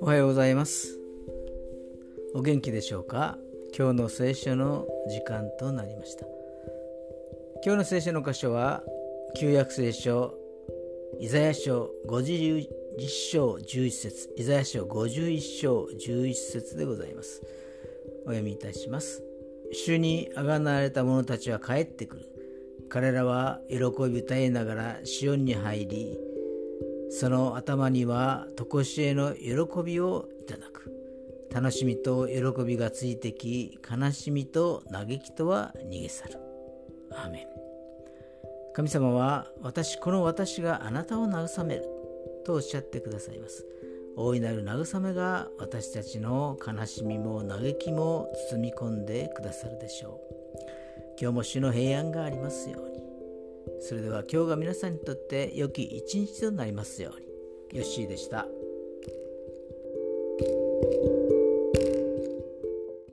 おはようございます。お元気でしょうか？今日の聖書の時間となりました。今日の聖書の箇所は旧約聖書イザヤ書51章11節イザヤ書51章11節でございます。お読みいたします。主にあがなわれた者たちは帰ってくる。彼らは喜び歌いながらシオンに入りその頭には常しえの喜びをいただく。楽しみと喜びがついてき悲しみと嘆きとは逃げ去る。アーメン。神様は私この私があなたを慰める。とおっしゃってくださいます。大いなる慰めが私たちの悲しみも嘆きも包み込んでくださるでしょう。今日も主の平安がありますようにそれでは今日が皆さんにとって良き一日となりますように。ヨッシーでした。